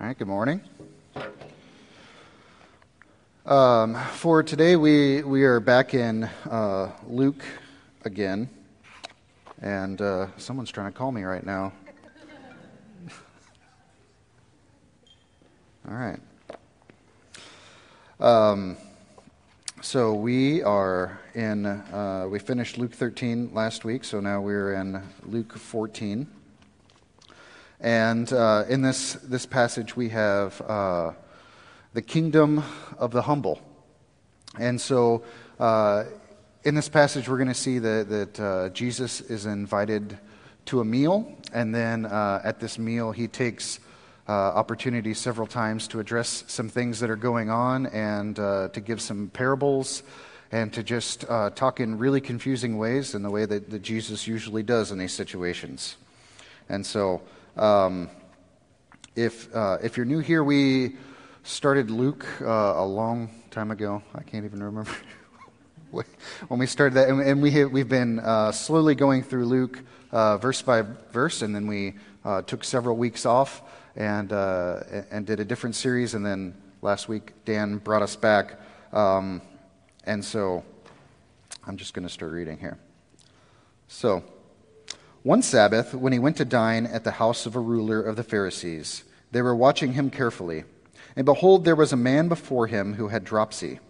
All right, good morning. Um, for today, we, we are back in uh, Luke again. And uh, someone's trying to call me right now. All right. Um, so we are in, uh, we finished Luke 13 last week, so now we're in Luke 14. And uh, in this, this passage, we have uh, the kingdom of the humble. And so uh, in this passage, we're going to see that, that uh, Jesus is invited to a meal. And then uh, at this meal, he takes uh, opportunities several times to address some things that are going on and to give some parables and to just talk in really confusing ways in the way that, that Jesus usually does in these situations. And so. Um, if, uh, if you're new here, we started Luke uh, a long time ago. I can't even remember when we started that. And, and we have, we've been uh, slowly going through Luke uh, verse by verse, and then we uh, took several weeks off and, uh, and did a different series. And then last week, Dan brought us back. Um, and so I'm just going to start reading here. So, one Sabbath, when he went to dine at the house of a ruler of the Pharisees, they were watching him carefully. And behold, there was a man before him who had dropsy.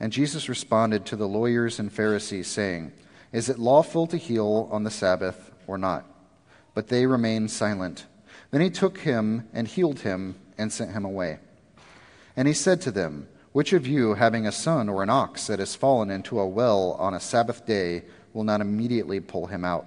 And Jesus responded to the lawyers and Pharisees, saying, Is it lawful to heal on the Sabbath or not? But they remained silent. Then he took him and healed him and sent him away. And he said to them, Which of you, having a son or an ox that has fallen into a well on a Sabbath day, will not immediately pull him out?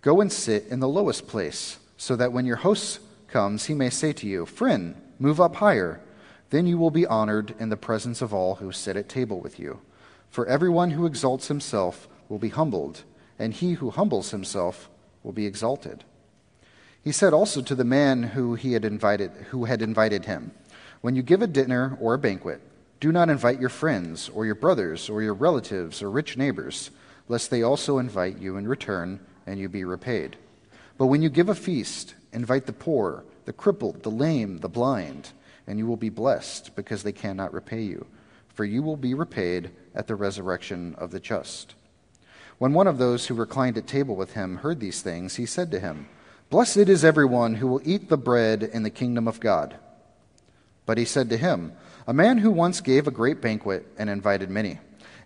Go and sit in the lowest place, so that when your host comes, he may say to you, Friend, move up higher. Then you will be honored in the presence of all who sit at table with you. For everyone who exalts himself will be humbled, and he who humbles himself will be exalted. He said also to the man who he had invited who had invited him, When you give a dinner or a banquet, do not invite your friends or your brothers or your relatives or rich neighbors, lest they also invite you in return and you be repaid. But when you give a feast, invite the poor, the crippled, the lame, the blind, and you will be blessed because they cannot repay you, for you will be repaid at the resurrection of the just. When one of those who reclined at table with him heard these things, he said to him, Blessed is everyone who will eat the bread in the kingdom of God. But he said to him, A man who once gave a great banquet and invited many.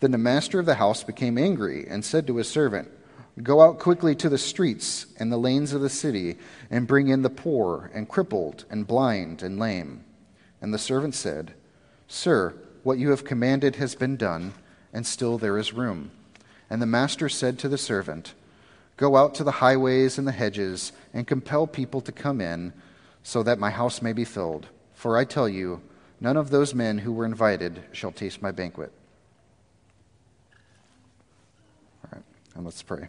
Then the master of the house became angry and said to his servant, Go out quickly to the streets and the lanes of the city, and bring in the poor, and crippled, and blind, and lame. And the servant said, Sir, what you have commanded has been done, and still there is room. And the master said to the servant, Go out to the highways and the hedges, and compel people to come in, so that my house may be filled. For I tell you, None of those men who were invited shall taste my banquet. All right, and let's pray.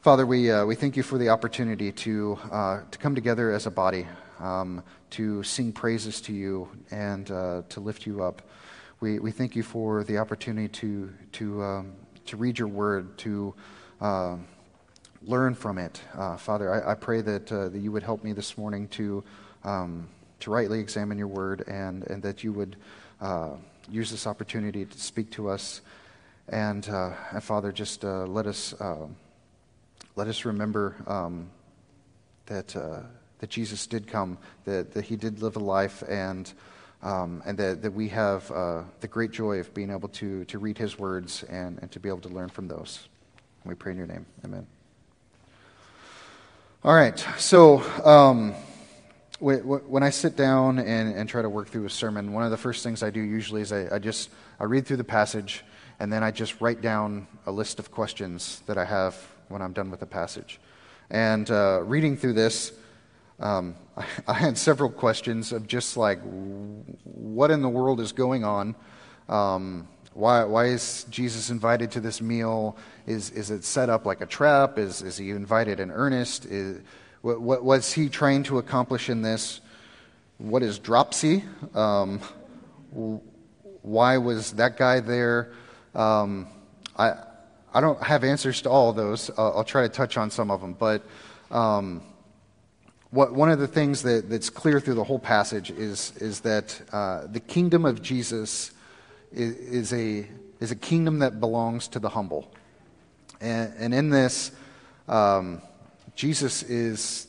Father, we, uh, we thank you for the opportunity to, uh, to come together as a body, um, to sing praises to you, and uh, to lift you up. We, we thank you for the opportunity to, to, um, to read your word, to uh, learn from it. Uh, Father, I, I pray that, uh, that you would help me this morning to. Um, to rightly examine your word and, and that you would uh, use this opportunity to speak to us. And, uh, and Father, just uh, let, us, uh, let us remember um, that, uh, that Jesus did come, that, that he did live a life, and, um, and that, that we have uh, the great joy of being able to, to read his words and, and to be able to learn from those. We pray in your name. Amen. All right, so um, when I sit down and, and, try to work through a sermon, one of the first things I do usually is I, I, just I read through the passage and then I just write down a list of questions that I have when I'm done with the passage. And uh, reading through this, um, I, I, had several questions of just like, what in the world is going on? Um, why, why is Jesus invited to this meal? Is, is it set up like a trap? Is, is he invited in earnest? Is, what, what was he trying to accomplish in this? What is dropsy? Um, why was that guy there? Um, I, I don't have answers to all of those. I'll, I'll try to touch on some of them. But um, what, one of the things that, that's clear through the whole passage is, is that uh, the kingdom of Jesus is, is, a, is a kingdom that belongs to the humble. And, and in this, um, Jesus is,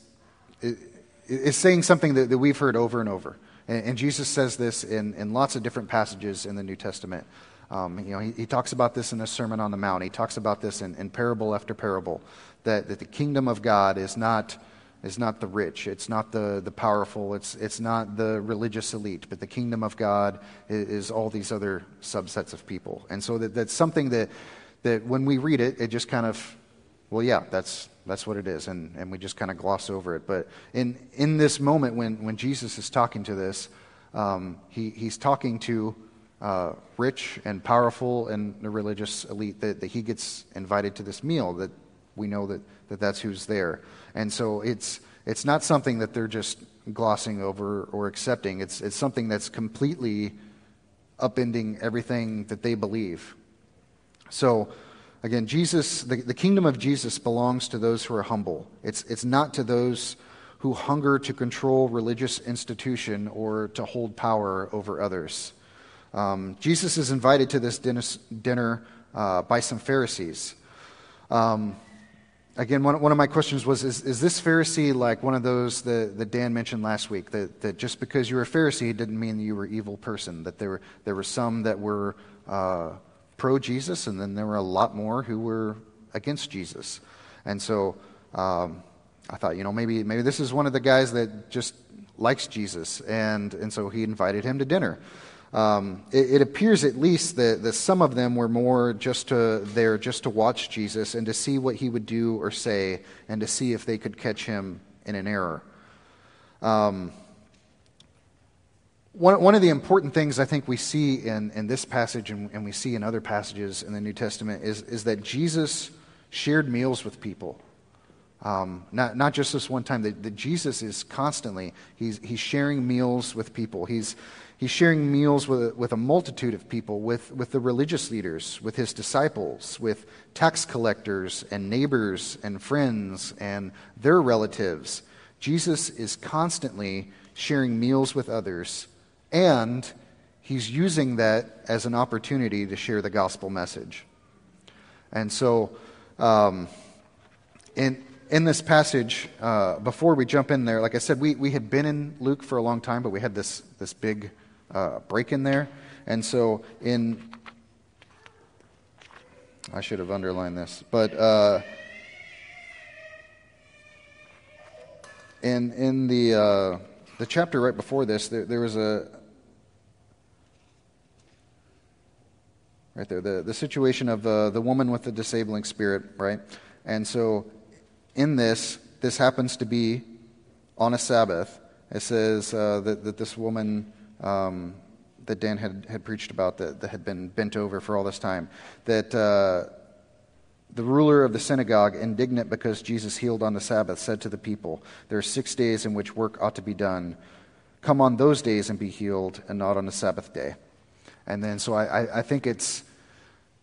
is saying something that, that we've heard over and over. And, and Jesus says this in, in lots of different passages in the New Testament. Um, you know, he, he, talks about this in the Sermon on the Mount. He talks about this in, in parable after parable, that, that the kingdom of God is not is not the rich, it's not the, the powerful, it's, it's not the religious elite, but the kingdom of God is, is all these other subsets of people. And so that, that's something that, that when we read it, it just kind of, well, yeah, that's, that's what it is. And, and we just kind of gloss over it. But in, in this moment, when, when Jesus is talking to this, um, he, he's talking to uh, rich and powerful and the religious elite, that, that he gets invited to this meal, that we know that, that that's who's there. And so it's, it's not something that they're just glossing over or accepting. It's, it's something that's completely upending everything that they believe. So, again, Jesus, the, the kingdom of Jesus belongs to those who are humble. It's, it's not to those who hunger to control religious institution or to hold power over others. Um, Jesus is invited to this dinner, dinner uh, by some Pharisees. Um, again, one, one of my questions was is, is this Pharisee like one of those that, that Dan mentioned last week? That, that just because you were a Pharisee didn't mean you were an evil person, that there were, there were some that were uh, pro Jesus, and then there were a lot more who were against Jesus. And so um, I thought, you know, maybe, maybe this is one of the guys that just likes Jesus, and, and so he invited him to dinner. Um, it, it, appears at least that, that some of them were more just to, there just to watch Jesus and to see what he would do or say and to see if they could catch him in an error. Um, one, one of the important things I think we see in, in this passage and, and we see in other passages in the New Testament is, is that Jesus shared meals with people. Um, not, not just this one time, that, Jesus is constantly, he's, he's sharing meals with people. He's, He's sharing meals with, with a multitude of people, with, with the religious leaders, with his disciples, with tax collectors and neighbors and friends and their relatives. Jesus is constantly sharing meals with others, and he's using that as an opportunity to share the gospel message. And so, um, in, in this passage, uh, before we jump in there, like I said, we, we had been in Luke for a long time, but we had this, this big uh, break in there. And so in, I should have underlined this, but uh, in in the uh, the chapter right before this, there, there was a right there the the situation of uh, the woman with the disabling spirit, right? And so in this, this happens to be on a Sabbath. It says uh, that that this woman um, that Dan had, had preached about that, that had been bent over for all this time. That uh, the ruler of the synagogue, indignant because Jesus healed on the Sabbath, said to the people, There are six days in which work ought to be done. Come on those days and be healed, and not on the Sabbath day. And then, so I, I think it's,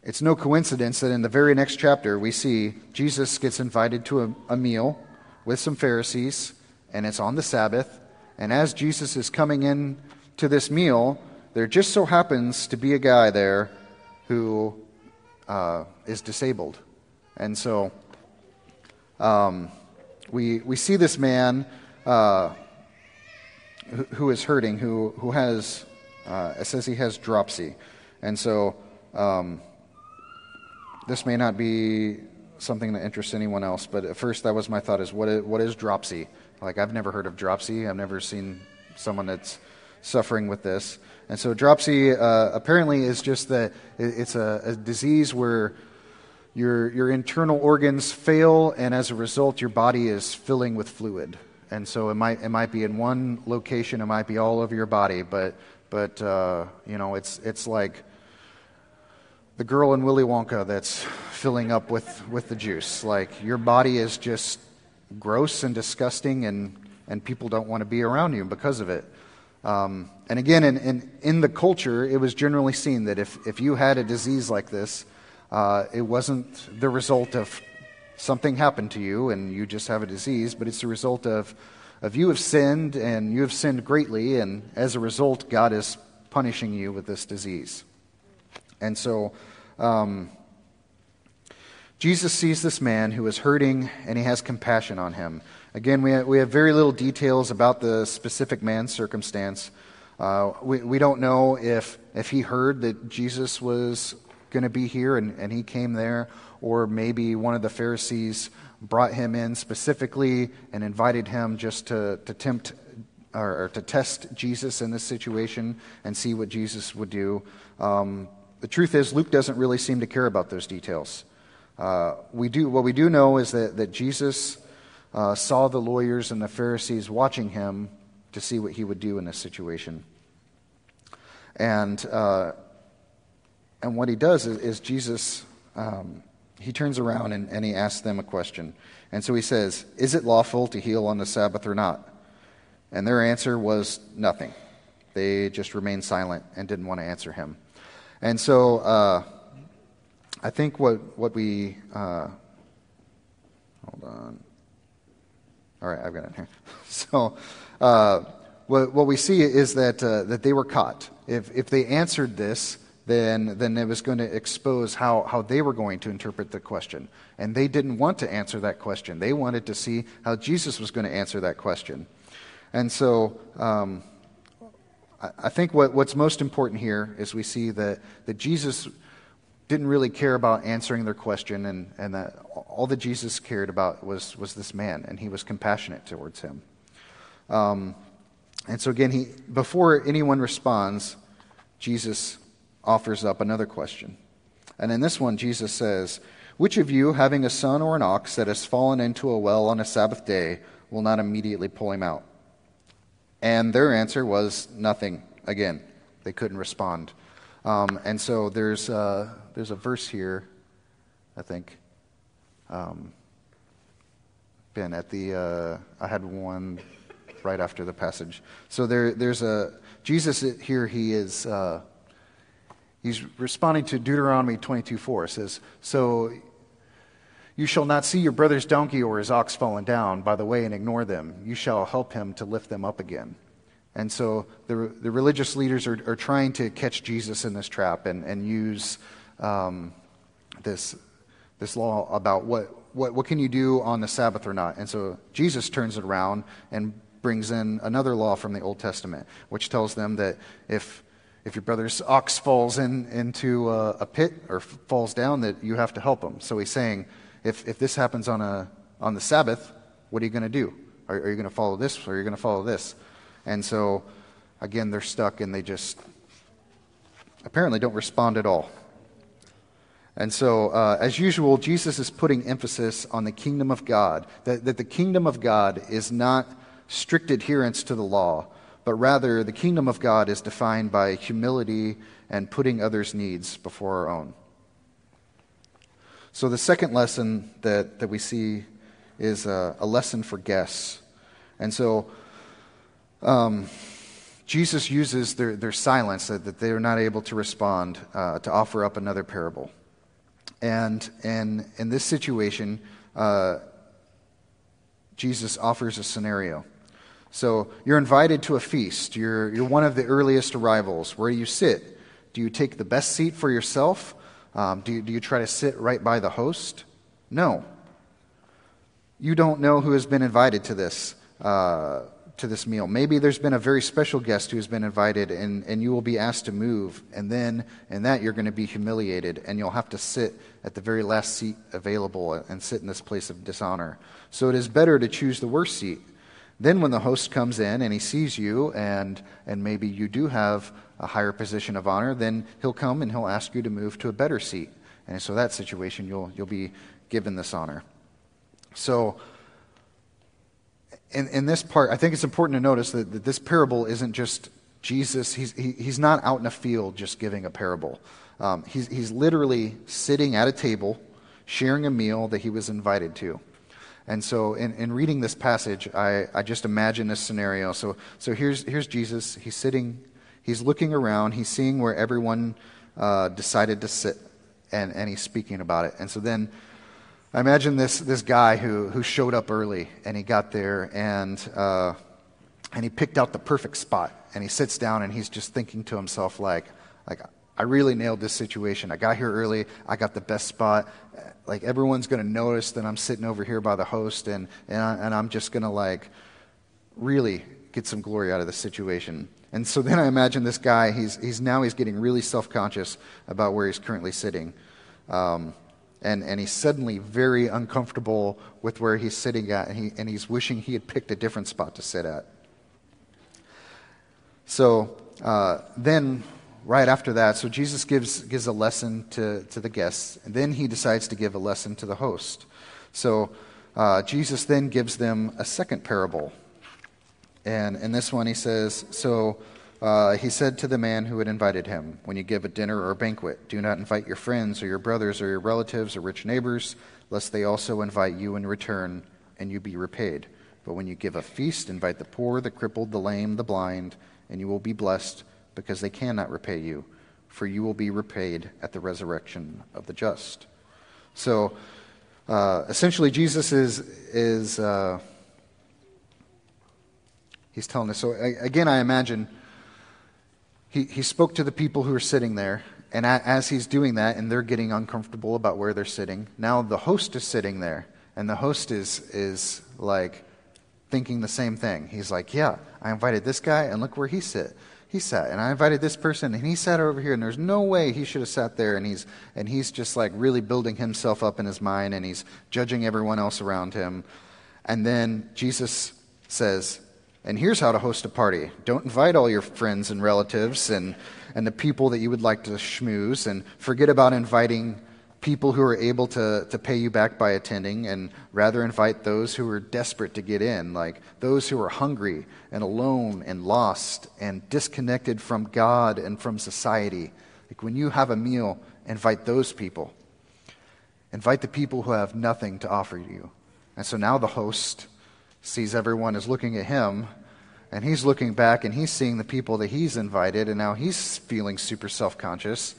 it's no coincidence that in the very next chapter we see Jesus gets invited to a, a meal with some Pharisees, and it's on the Sabbath. And as Jesus is coming in to this meal, there just so happens to be a guy there who uh, is disabled. And so um, we, we see this man uh, who, who is hurting, who, who has, uh, it says he has dropsy. And so um, this may not be something that interests anyone else, but at first that was my thought is what is, what is dropsy? Like, I've never heard of dropsy. I've never seen someone that's suffering with this. And so, dropsy uh, apparently is just that it's a, a, disease where your, your internal organs fail, and as a result, your body is filling with fluid. And so, it might, it might be in one location, it might be all over your body, but, but uh, you know, it's, it's like the girl in Willy Wonka that's filling up with, with the juice. Like, your body is just gross and disgusting, and, and people don't want to be around you because of it. Um, and again, in, in, in, the culture, it was generally seen that if, if you had a disease like this, uh, it wasn't the result of something happened to you and you just have a disease, but it's the result of, of you have sinned and you have sinned greatly, and as a result, God is punishing you with this disease. And so, um, Jesus sees this man who is hurting and he has compassion on him. Again, we have, we have very little details about the specific man's circumstance. Uh, we, we don't know if, if he heard that Jesus was going to be here and, and he came there, or maybe one of the Pharisees brought him in specifically and invited him just to, to tempt or, or to test Jesus in this situation and see what Jesus would do. Um, the truth is, Luke doesn't really seem to care about those details. Uh, we do, what we do know is that, that Jesus uh, saw the lawyers and the Pharisees watching him to see what he would do in this situation. And, uh, and what he does is, is Jesus, um, he turns around and, and he asks them a question. And so he says, Is it lawful to heal on the Sabbath or not? And their answer was nothing. They just remained silent and didn't want to answer him. And so, uh, I think what, what we, uh, hold on. All right, I've got it here. So, uh, what, what we see is that, uh, that they were caught. If, if they answered this, then, then it was going to expose how, how they were going to interpret the question. And they didn't want to answer that question. They wanted to see how Jesus was going to answer that question. And so, um, I, I think what, what's most important here is we see that, that Jesus didn't really care about answering their question, and, and that all that Jesus cared about was, was this man, and he was compassionate towards him. Um, and so, again, he, before anyone responds, Jesus offers up another question. And in this one, Jesus says, Which of you, having a son or an ox that has fallen into a well on a Sabbath day, will not immediately pull him out? And their answer was nothing. Again, they couldn't respond. Um, and so there's, uh, there's a verse here, I think. Um, ben, at the, uh, I had one right after the passage. So there, there's a, Jesus here, he is, uh, he's responding to Deuteronomy 22 4. It says, So you shall not see your brother's donkey or his ox fallen down by the way and ignore them. You shall help him to lift them up again. And so the, the religious leaders are, are trying to catch Jesus in this trap and, and use um, this, this law about what, what, what can you do on the Sabbath or not. And so Jesus turns it around and brings in another law from the Old Testament, which tells them that if, if your brother's ox falls in, into a, a pit or falls down, that you have to help him. So he's saying, if, if this happens on, a, on the Sabbath, what are you going to do? Are, are you going to follow this or are you going to follow this? And so, again, they're stuck and they just apparently don't respond at all. And so, uh, as usual, Jesus is putting emphasis on the kingdom of God, that, that the kingdom of God is not strict adherence to the law, but rather the kingdom of God is defined by humility and putting others' needs before our own. So, the second lesson that, that we see is a, a lesson for guests. And so, um, Jesus uses their, their silence, that, that they're not able to respond, uh, to offer up another parable. And, in this situation, uh, Jesus offers a scenario. So you're invited to a feast. You're, you're one of the earliest arrivals. Where do you sit? Do you take the best seat for yourself? Um, do, you, do you try to sit right by the host? No. You don't know who has been invited to this. uh, to this meal. Maybe there's been a very special guest who's been invited, and, and you will be asked to move. And then, in that, you're going to be humiliated, and you'll have to sit at the very last seat available and sit in this place of dishonor. So it is better to choose the worst seat. Then, when the host comes in and he sees you, and, and maybe you do have a higher position of honor, then he'll come and he'll ask you to move to a better seat. And so, that situation, you'll, you'll be given this honor. So, in, in this part, I think it's important to notice that, that this parable isn't just Jesus, he's, he, he's not out in a field just giving a parable. Um, he's, he's literally sitting at a table, sharing a meal that he was invited to. And so, in, in reading this passage, I, I just imagine this scenario. So, so here's, here's Jesus. He's sitting, he's looking around, he's seeing where everyone uh, decided to sit, and, and he's speaking about it. And so then I imagine this, this guy who, who showed up early and he got there and, uh, and he picked out the perfect spot and he sits down and he's just thinking to himself like, like I really nailed this situation. I got here early. I got the best spot. Like everyone's going to notice that I'm sitting over here by the host and, and, I, and I'm just going to like really get some glory out of the situation. And so then I imagine this guy, he's, he's now he's getting really self-conscious about where he's currently sitting. Um, and, and he's suddenly very uncomfortable with where he's sitting at, and, he, and he's wishing he had picked a different spot to sit at. So uh, then, right after that, so Jesus gives, gives a lesson to, to the guests, and then he decides to give a lesson to the host. So uh, Jesus then gives them a second parable. And in this one, he says, So uh, he said to the man who had invited him, When you give a dinner or a banquet, do not invite your friends or your brothers or your relatives or rich neighbors, lest they also invite you in return and you be repaid. But when you give a feast, invite the poor, the crippled, the lame, the blind, and you will be blessed because they cannot repay you, for you will be repaid at the resurrection of the just. So uh, essentially, Jesus is, is uh, he's telling us. So again, I imagine he, he spoke to the people who are sitting there, and as he's doing that, and they're getting uncomfortable about where they're sitting, now the host is sitting there, and the host is, is like thinking the same thing. He's like, Yeah, I invited this guy, and look where he sit. He sat, and I invited this person, and he sat over here, and there's no way he should have sat there. And he's and he's just like really building himself up in his mind, and he's judging everyone else around him. And then Jesus says, and here's how to host a party don't invite all your friends and relatives and, and the people that you would like to schmooze, and forget about inviting people who are able to, to pay you back by attending, and rather invite those who are desperate to get in, like those who are hungry and alone and lost and disconnected from God and from society. Like when you have a meal, invite those people. Invite the people who have nothing to offer you. And so now the host sees everyone is looking at him, and he's looking back and he's seeing the people that he's invited, and now he's feeling super self conscious.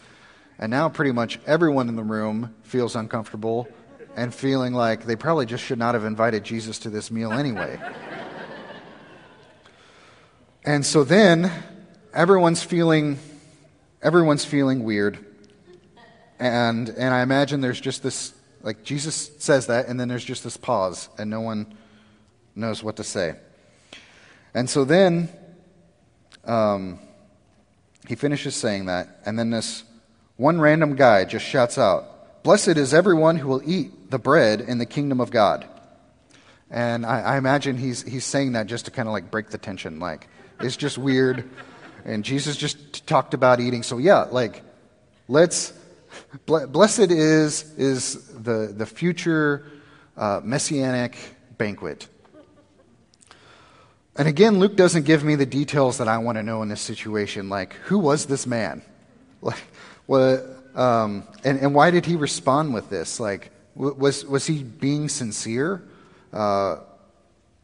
And now pretty much everyone in the room feels uncomfortable and feeling like they probably just should not have invited Jesus to this meal anyway. and so then everyone's feeling everyone's feeling weird. And and I imagine there's just this like Jesus says that and then there's just this pause and no one knows what to say. And so then um, he finishes saying that, and then this one random guy just shouts out, Blessed is everyone who will eat the bread in the kingdom of God. And I, I imagine he's, he's saying that just to kind of like break the tension. Like, it's just weird. And Jesus just talked about eating. So, yeah, like, let's. Blessed is, is the, the future uh, messianic banquet and again, Luke doesn't give me the details that I want to know in this situation. Like, who was this man? Like, what, um, and, and why did he respond with this? Like, was, was he being sincere? Uh,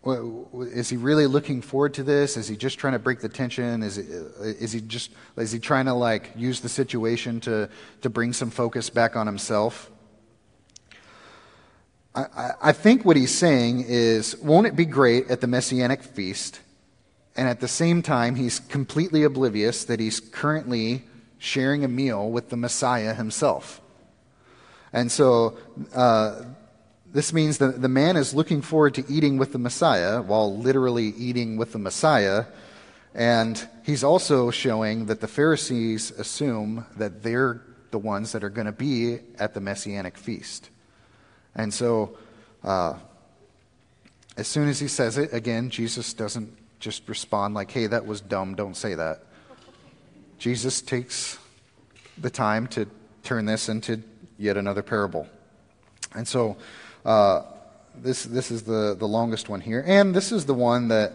is he really looking forward to this? Is he just trying to break the tension? Is, it, is he just is he trying to like use the situation to to bring some focus back on himself? I, I think what he's saying is, won't it be great at the Messianic feast? And at the same time, he's completely oblivious that he's currently sharing a meal with the Messiah himself. And so, uh, this means that the man is looking forward to eating with the Messiah while literally eating with the Messiah. And he's also showing that the Pharisees assume that they're the ones that are going to be at the messianic feast. And so, uh, as soon as he says it, again, Jesus doesn't just respond like, hey, that was dumb, don't say that. Jesus takes the time to turn this into yet another parable. And so, uh, this, this is the, the longest one here. And this is the one that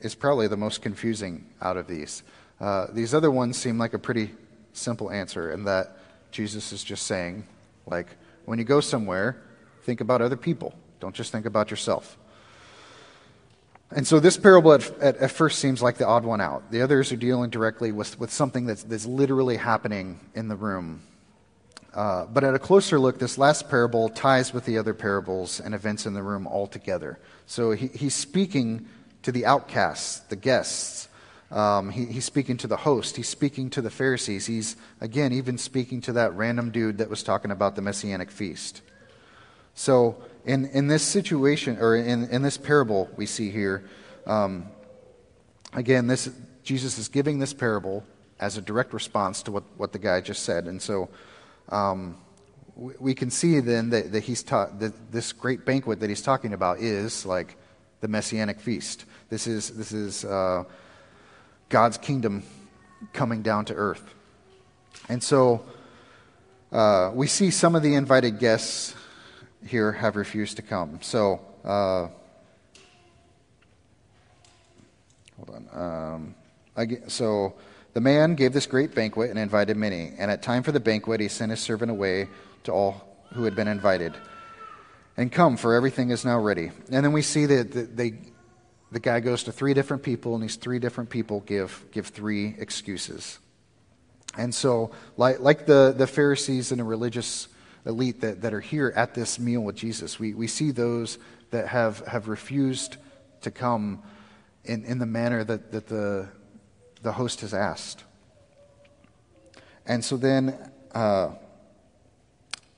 is probably the most confusing out of these. Uh, these other ones seem like a pretty simple answer, in that Jesus is just saying, like, when you go somewhere, think about other people. Don't just think about yourself. And so this parable at, at, at, first seems like the odd one out. The others are dealing directly with, with something that's, that's literally happening in the room. Uh, but at a closer look, this last parable ties with the other parables and events in the room altogether. So he, he's speaking to the outcasts, the guests. Um, he, he's speaking to the host. He's speaking to the Pharisees. He's, again, even speaking to that random dude that was talking about the Messianic feast. So in, in this situation, or in, in this parable we see here, um, again, this, Jesus is giving this parable as a direct response to what, what the guy just said. And so um, we, we, can see then that, that he's taught that this great banquet that he's talking about is like the messianic feast. This is, this is uh, God's kingdom coming down to earth. And so uh, we see some of the invited guests here have refused to come. So, uh, hold on. Um, so, the man gave this great banquet and invited many. And at time for the banquet, he sent his servant away to all who had been invited. And come, for everything is now ready. And then we see that they, the guy goes to three different people, and these three different people give, give three excuses. And so, like, like the, the Pharisees and the religious elite that, that are here at this meal with Jesus. We, we see those that have, have refused to come in, in the manner that, that the, the host has asked. And so then, uh,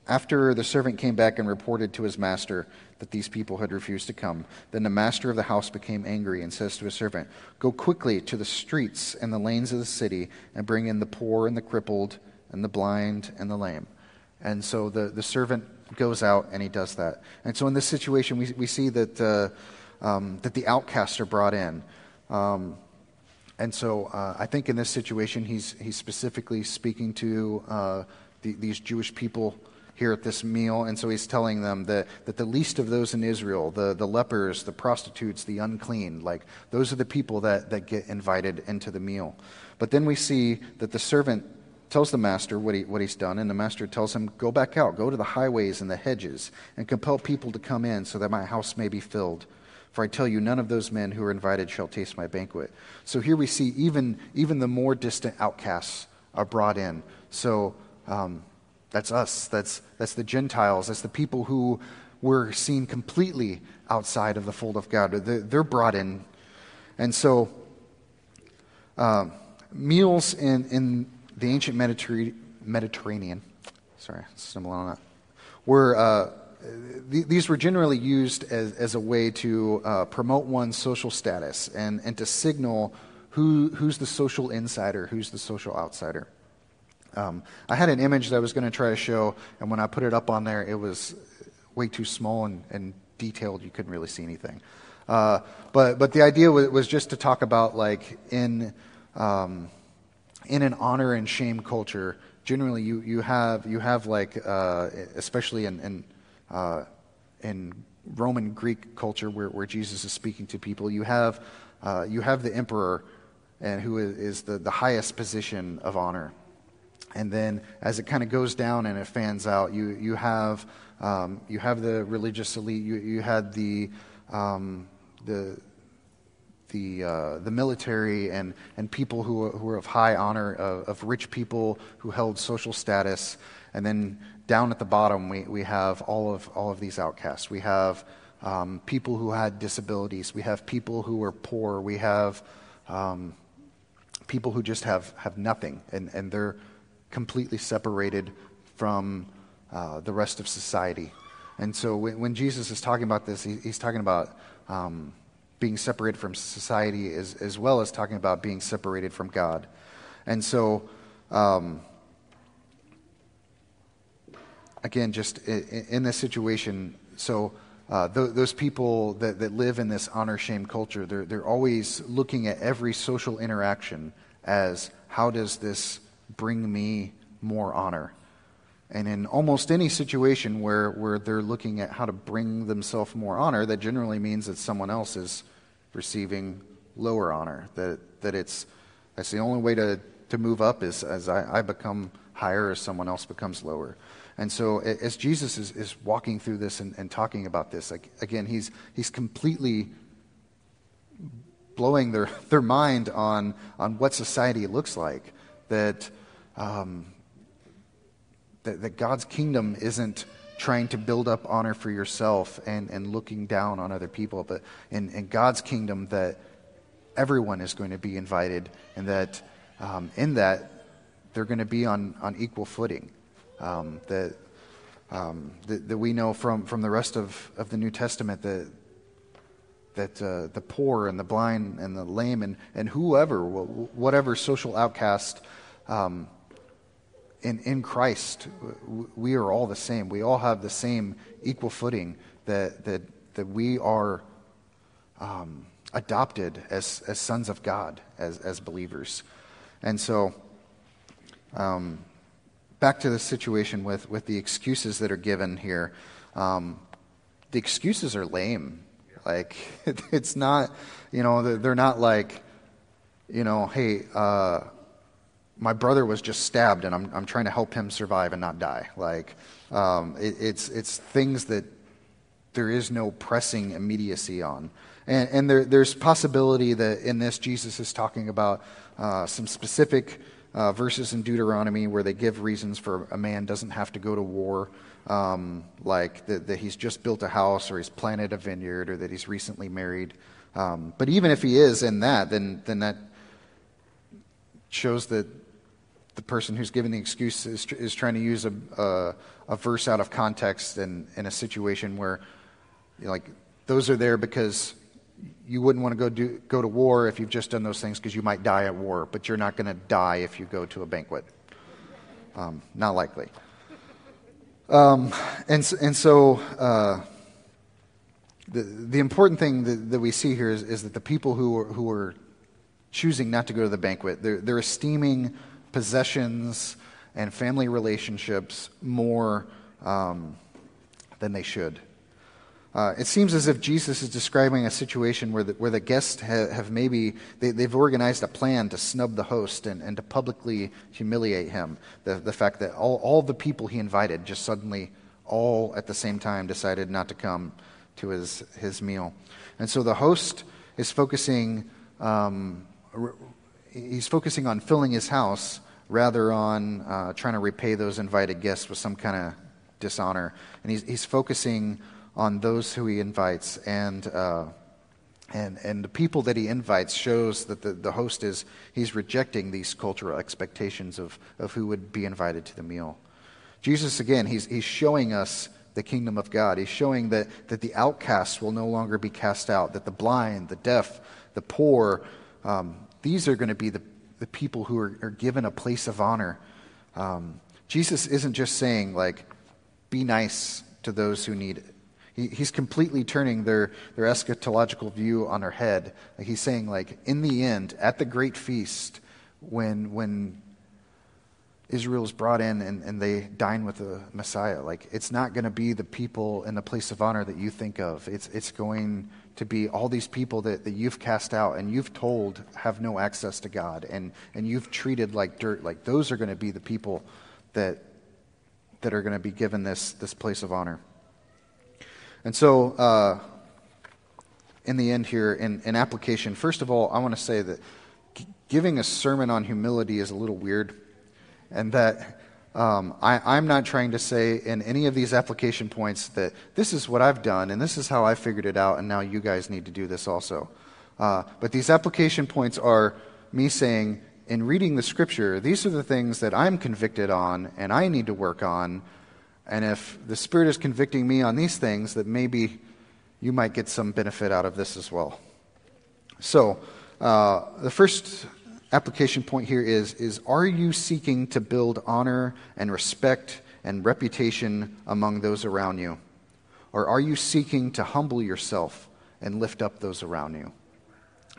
after the servant came back and reported to his master that these people had refused to come, then the master of the house became angry and says to his servant, Go quickly to the streets and the lanes of the city and bring in the poor and the crippled and the blind and the lame. And so the, the servant goes out and he does that. And so in this situation, we, we see that, uh, um, that the outcasts are brought in. Um, and so uh, I think in this situation, he's, he's specifically speaking to uh, the, these Jewish people here at this meal. And so he's telling them that, that the least of those in Israel, the, the lepers, the prostitutes, the unclean, like those are the people that, that get invited into the meal. But then we see that the servant tells the master what, he, what he's done, and the master tells him, Go back out, go to the highways and the hedges, and compel people to come in so that my house may be filled. For I tell you, none of those men who are invited shall taste my banquet. So here we see even, even the more distant outcasts are brought in. So um, that's us, that's, that's the Gentiles, that's the people who were seen completely outside of the fold of God. They're, brought in. And so, uh, meals in, in the ancient Mediterranean, sorry, stumbling on that, were, uh, th- these were generally used as, as a way to uh, promote one's social status and, and to signal who, who's the social insider, who's the social outsider. Um, I had an image that I was going to try to show, and when I put it up on there, it was way too small and, and detailed. You couldn't really see anything. Uh, but, but the idea was, was, just to talk about, like, in. Um, in an honor and shame culture, generally you, you have you have like uh, especially in in, uh, in Roman Greek culture where, where Jesus is speaking to people, you have uh, you have the emperor, and who is the, the highest position of honor. And then as it kind of goes down and it fans out, you you have um, you have the religious elite. You you had the um, the the, uh, the military and, and people who, who were of high honor, of, of rich people who held social status. And then down at the bottom, we, we have all of, all of these outcasts. We have um, people who had disabilities. We have people who were poor. We have um, people who just have, have nothing, and, and they're completely separated from uh, the rest of society. And so when, when Jesus is talking about this, he, he's talking about um, being separated from society as, as well as talking about being separated from God. And so, um, again, just in, in, this situation, so uh, th- those people that, that live in this honor shame culture, they're, they're always looking at every social interaction as how does this bring me more honor? And in almost any situation where, where they're looking at how to bring themselves more honor, that generally means that someone else is receiving lower honor. That, that it's, that's the only way to, to move up is as I, I become higher, as someone else becomes lower. And so as Jesus is, is walking through this and, and talking about this, like, again, he's, he's completely blowing their, their mind on, on what society looks like. That um, that, that God's kingdom isn't trying to build up honor for yourself and, and looking down on other people, but in, in God's kingdom, that everyone is going to be invited, and that um, in that, they're going to be on, on equal footing. Um, that, um, that, that, we know from, from the rest of, of the New Testament that, that uh, the poor and the blind and the lame and, and whoever, whatever social outcast, um, in, in Christ, we are all the same. We all have the same equal footing that, that, that we are um, adopted as, as sons of God, as, as believers. And so, um, back to the situation with, with the excuses that are given here. Um, the excuses are lame. Like, it's not, you know, they're not like, you know, hey, uh, my brother was just stabbed and I'm, I'm trying to help him survive and not die. Like, um, it, it's, it's things that there is no pressing immediacy on. And, and there, there's possibility that in this, Jesus is talking about uh, some specific uh, verses in Deuteronomy where they give reasons for a man doesn't have to go to war, um, like that, that, he's just built a house or he's planted a vineyard or that he's recently married. Um, but even if he is in that, then, then that shows that the person who's giving the excuse is, is trying to use a, a, a verse out of context and in a situation where, you know, like, those are there because you wouldn't want to go, do, go to war if you've just done those things because you might die at war, but you're not going to die if you go to a banquet. Um, not likely. Um, and, and so uh, the, the important thing that, that we see here is, is, that the people who are, who are choosing not to go to the banquet, they're, they're esteeming possessions and family relationships more um, than they should. Uh, it seems as if Jesus is describing a situation where the, where the guests have, have maybe, they, have organized a plan to snub the host and, and to publicly humiliate him. The, the fact that all, all the people he invited just suddenly, all at the same time, decided not to come to his, his meal. And so the host is focusing um, he's focusing on filling his house rather on uh, trying to repay those invited guests with some kind of dishonor. And he's, he's focusing on those who he invites. And, uh, and, and the people that he invites shows that the, the host is, he's rejecting these cultural expectations of, of who would be invited to the meal. Jesus, again, he's, he's showing us the kingdom of God. He's showing that, that the outcasts will no longer be cast out, that the blind, the deaf, the poor, um, these are going to be the, the people who are, are given a place of honor. Um, Jesus isn't just saying, like, be nice to those who need it. He, he's completely turning their, their eschatological view on their head. Like he's saying, like, in the end, at the great feast, when, when Israel is brought in and, and they dine with the Messiah, like, it's not going to be the people in the place of honor that you think of. It's, it's going to be all these people that, that you've cast out and you've told have no access to God and, and you've treated like dirt. Like those are going to be the people that, that are going to be given this, this place of honor. And so, uh, in the end here, in, in application, first of all, I want to say that giving a sermon on humility is a little weird, and that um, I, am not trying to say in any of these application points that this is what I've done and this is how I figured it out, and now you guys need to do this also. Uh, but these application points are me saying, in reading the scripture, these are the things that I'm convicted on and I need to work on. and if the Spirit is convicting me on these things, that maybe you might get some benefit out of this as well. So, uh, the first application point here is, is Are you seeking to build honor and respect and reputation among those around you? Or are you seeking to humble yourself and lift up those around you?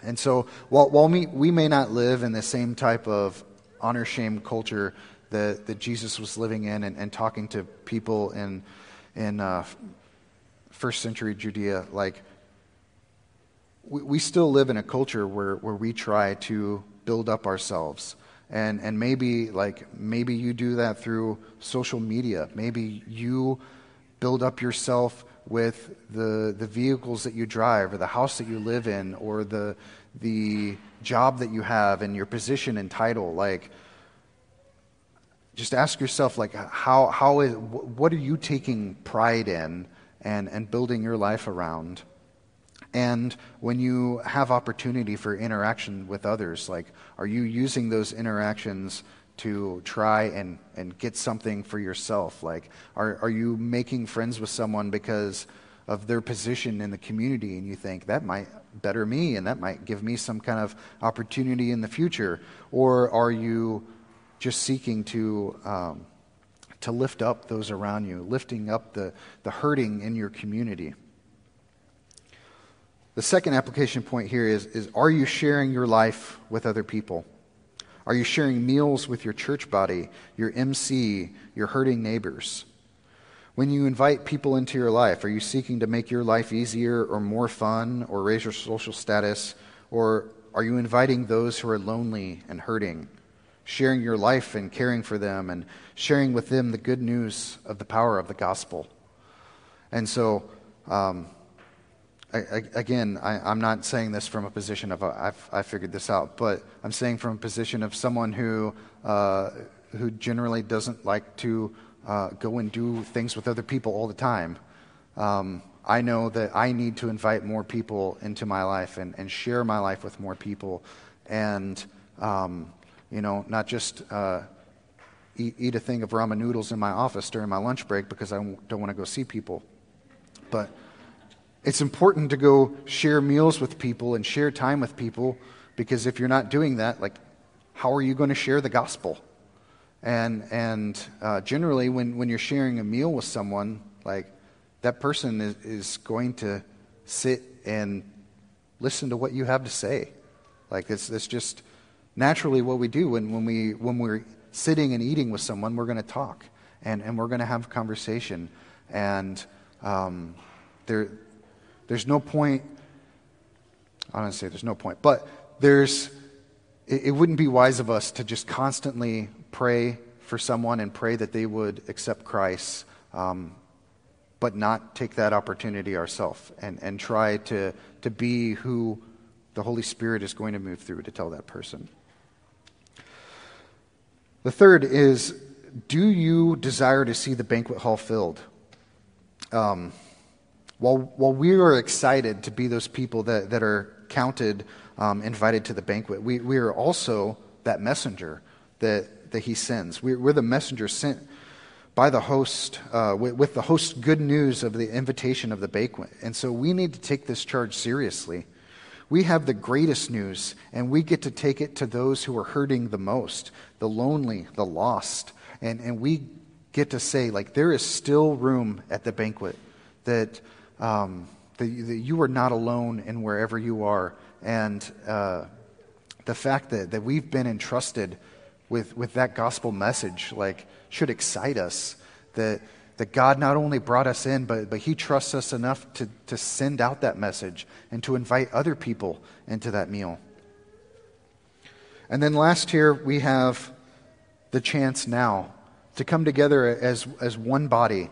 And so, while, while we, we may not live in the same type of honor shame culture that, that Jesus was living in and, and talking to people in, in uh, first century Judea, like, we, we still live in a culture where, where we try to build up ourselves. And, and maybe, like, maybe you do that through social media. Maybe you build up yourself with the, the vehicles that you drive or the house that you live in or the, the job that you have and your position and title. Like, just ask yourself, like, how, how is, what are you taking pride in and, and building your life around? And when you have opportunity for interaction with others, like, are you using those interactions to try and, and get something for yourself? Like, are, are you making friends with someone because of their position in the community and you think that might better me and that might give me some kind of opportunity in the future? Or are you just seeking to, um, to lift up those around you, lifting up the, the hurting in your community? The second application point here is, is Are you sharing your life with other people? Are you sharing meals with your church body, your MC, your hurting neighbors? When you invite people into your life, are you seeking to make your life easier or more fun or raise your social status? Or are you inviting those who are lonely and hurting, sharing your life and caring for them and sharing with them the good news of the power of the gospel? And so, um, again, I, am not saying this from a position of i have I figured this out, but I'm saying from a position of someone who uh, who generally doesn't like to uh, go and do things with other people all the time. Um, I know that I need to invite more people into my life and, and share my life with more people, and um, you know, not just uh, eat, eat a thing of ramen noodles in my office during my lunch break because I don't want to go see people, but it's important to go share meals with people and share time with people because if you're not doing that, like, how are you going to share the gospel? And, and uh, generally, when, when you're sharing a meal with someone, like, that person is, is going to sit and listen to what you have to say. Like, it's, it's just naturally what we do when, when, we, when we're sitting and eating with someone, we're going to talk and, and we're going to have conversation. And um, there, there's no point, I don't say there's no point, but there's, it, it wouldn't be wise of us to just constantly pray for someone and pray that they would accept Christ, um, but not take that opportunity ourselves and, and try to, to be who the Holy Spirit is going to move through to tell that person. The third is do you desire to see the banquet hall filled? Um, while, while we are excited to be those people that, that are counted, um, invited to the banquet, we, we are also that messenger that, that he sends. We, we're the messenger sent by the host, uh, with, with, the host's good news of the invitation of the banquet. And so we need to take this charge seriously. We have the greatest news, and we get to take it to those who are hurting the most the lonely, the lost. And, and we get to say, like, there is still room at the banquet that um, that, that, you are not alone in wherever you are. And uh, the fact that, that we've been entrusted with, with that gospel message like should excite us that, that God not only brought us in, but, but He trusts us enough to, to send out that message and to invite other people into that meal. And then last here, we have the chance now to come together as, as one body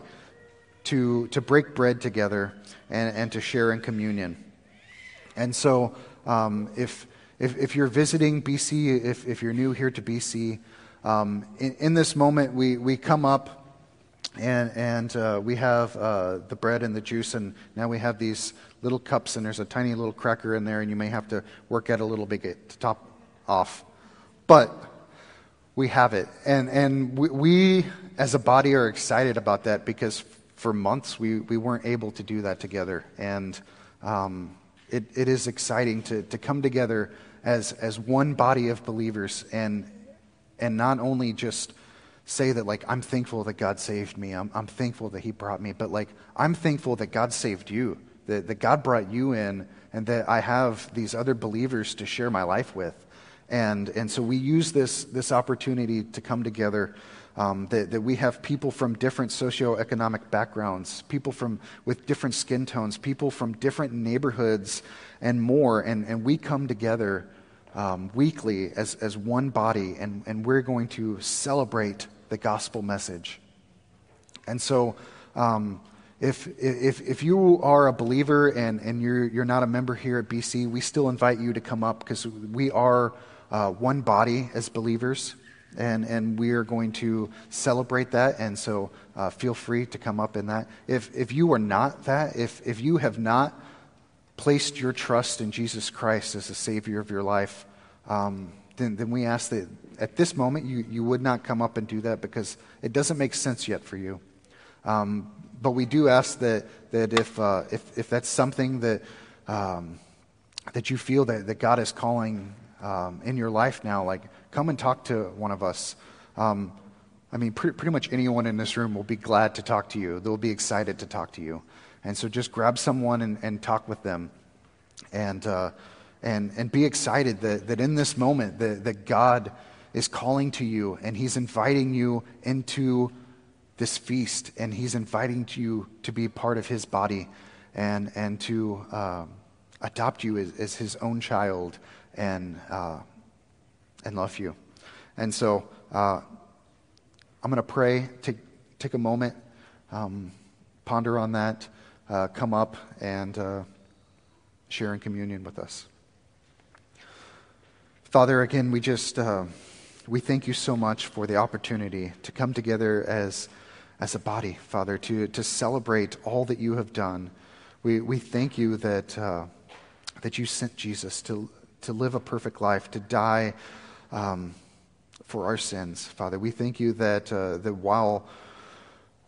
to, to break bread together and, and to share in communion. And so, um, if, if, if, you're visiting BC, if, if you're new here to BC, um, in, in, this moment, we, we come up and, and uh, we have uh, the bread and the juice, and now we have these little cups, and there's a tiny little cracker in there, and you may have to work at a little bit to top off. But we have it. And, and we, we, as a body, are excited about that because for months we, we weren't able to do that together. And um, it, it is exciting to, to come together as, as one body of believers and, and not only just say that, like, I'm thankful that God saved me, I'm, I'm thankful that He brought me, but, like, I'm thankful that God saved you, that, that God brought you in, and that I have these other believers to share my life with. And, and so we use this, this opportunity to come together. Um, that, that we have people from different socioeconomic backgrounds, people from, with different skin tones, people from different neighborhoods, and more. And, and we come together um, weekly as, as one body, and, and we're going to celebrate the gospel message. And so, um, if, if, if you are a believer and, and you're, you're not a member here at BC, we still invite you to come up because we are uh, one body as believers, and, and we are going to celebrate that. And so uh, feel free to come up in that. If, if you are not that, if, if you have not placed your trust in Jesus Christ as the Savior of your life, um, then, then we ask that at this moment you, you would not come up and do that because it doesn't make sense yet for you. Um, but we do ask that, that if, uh, if, if that's something that, um, that you feel that, that God is calling um, in your life now, like come and talk to one of us. Um, I mean, pre- pretty much anyone in this room will be glad to talk to you. They'll be excited to talk to you. And so just grab someone and, and talk with them. And, uh, and, and be excited that, that in this moment that, that God is calling to you and He's inviting you into this feast and He's inviting you to be part of His body and, and to um, adopt you as, as His own child and, uh, and love you. And so uh, I'm going to pray, take, take a moment, um, ponder on that, uh, come up and uh, share in communion with us. Father, again, we just uh, we thank you so much for the opportunity to come together as as a body, Father, to to celebrate all that you have done. We we thank you that uh, that you sent Jesus to to live a perfect life, to die um, for our sins, Father. We thank you that, uh, that while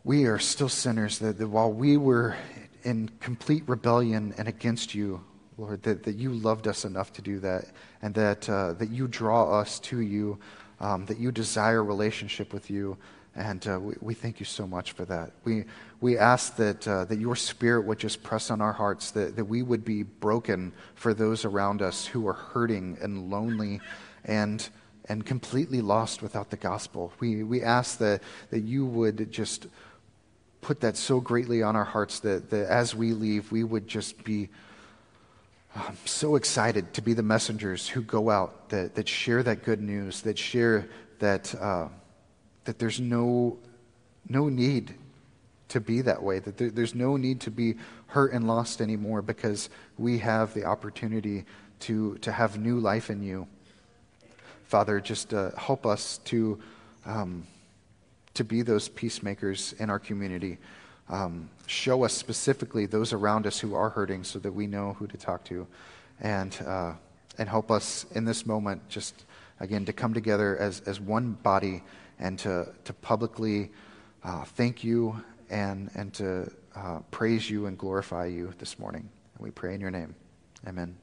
we are still sinners, that, that while we were in complete rebellion and against you, Lord, that, that you loved us enough to do that, and that, uh, that you draw us to you, um, that you desire relationship with you. And uh, we, we, thank you so much for that. We, we ask that, uh, that your spirit would just press on our hearts, that, that we would be broken for those around us who are hurting and lonely and, and completely lost without the gospel. We, we ask that, that you would just put that so greatly on our hearts that, that as we leave, we would just be um, so excited to be the messengers who go out, that, that share that good news, that share that. Uh, that there's no, no need to be that way, that there, there's no need to be hurt and lost anymore because we have the opportunity to, to have new life in you. Father, just uh, help us to, um, to be those peacemakers in our community. Um, show us specifically those around us who are hurting so that we know who to talk to. And, uh, and help us in this moment just, again, to come together as, as one body and to, to publicly uh, thank you and, and to uh, praise you and glorify you this morning. And we pray in your name. Amen.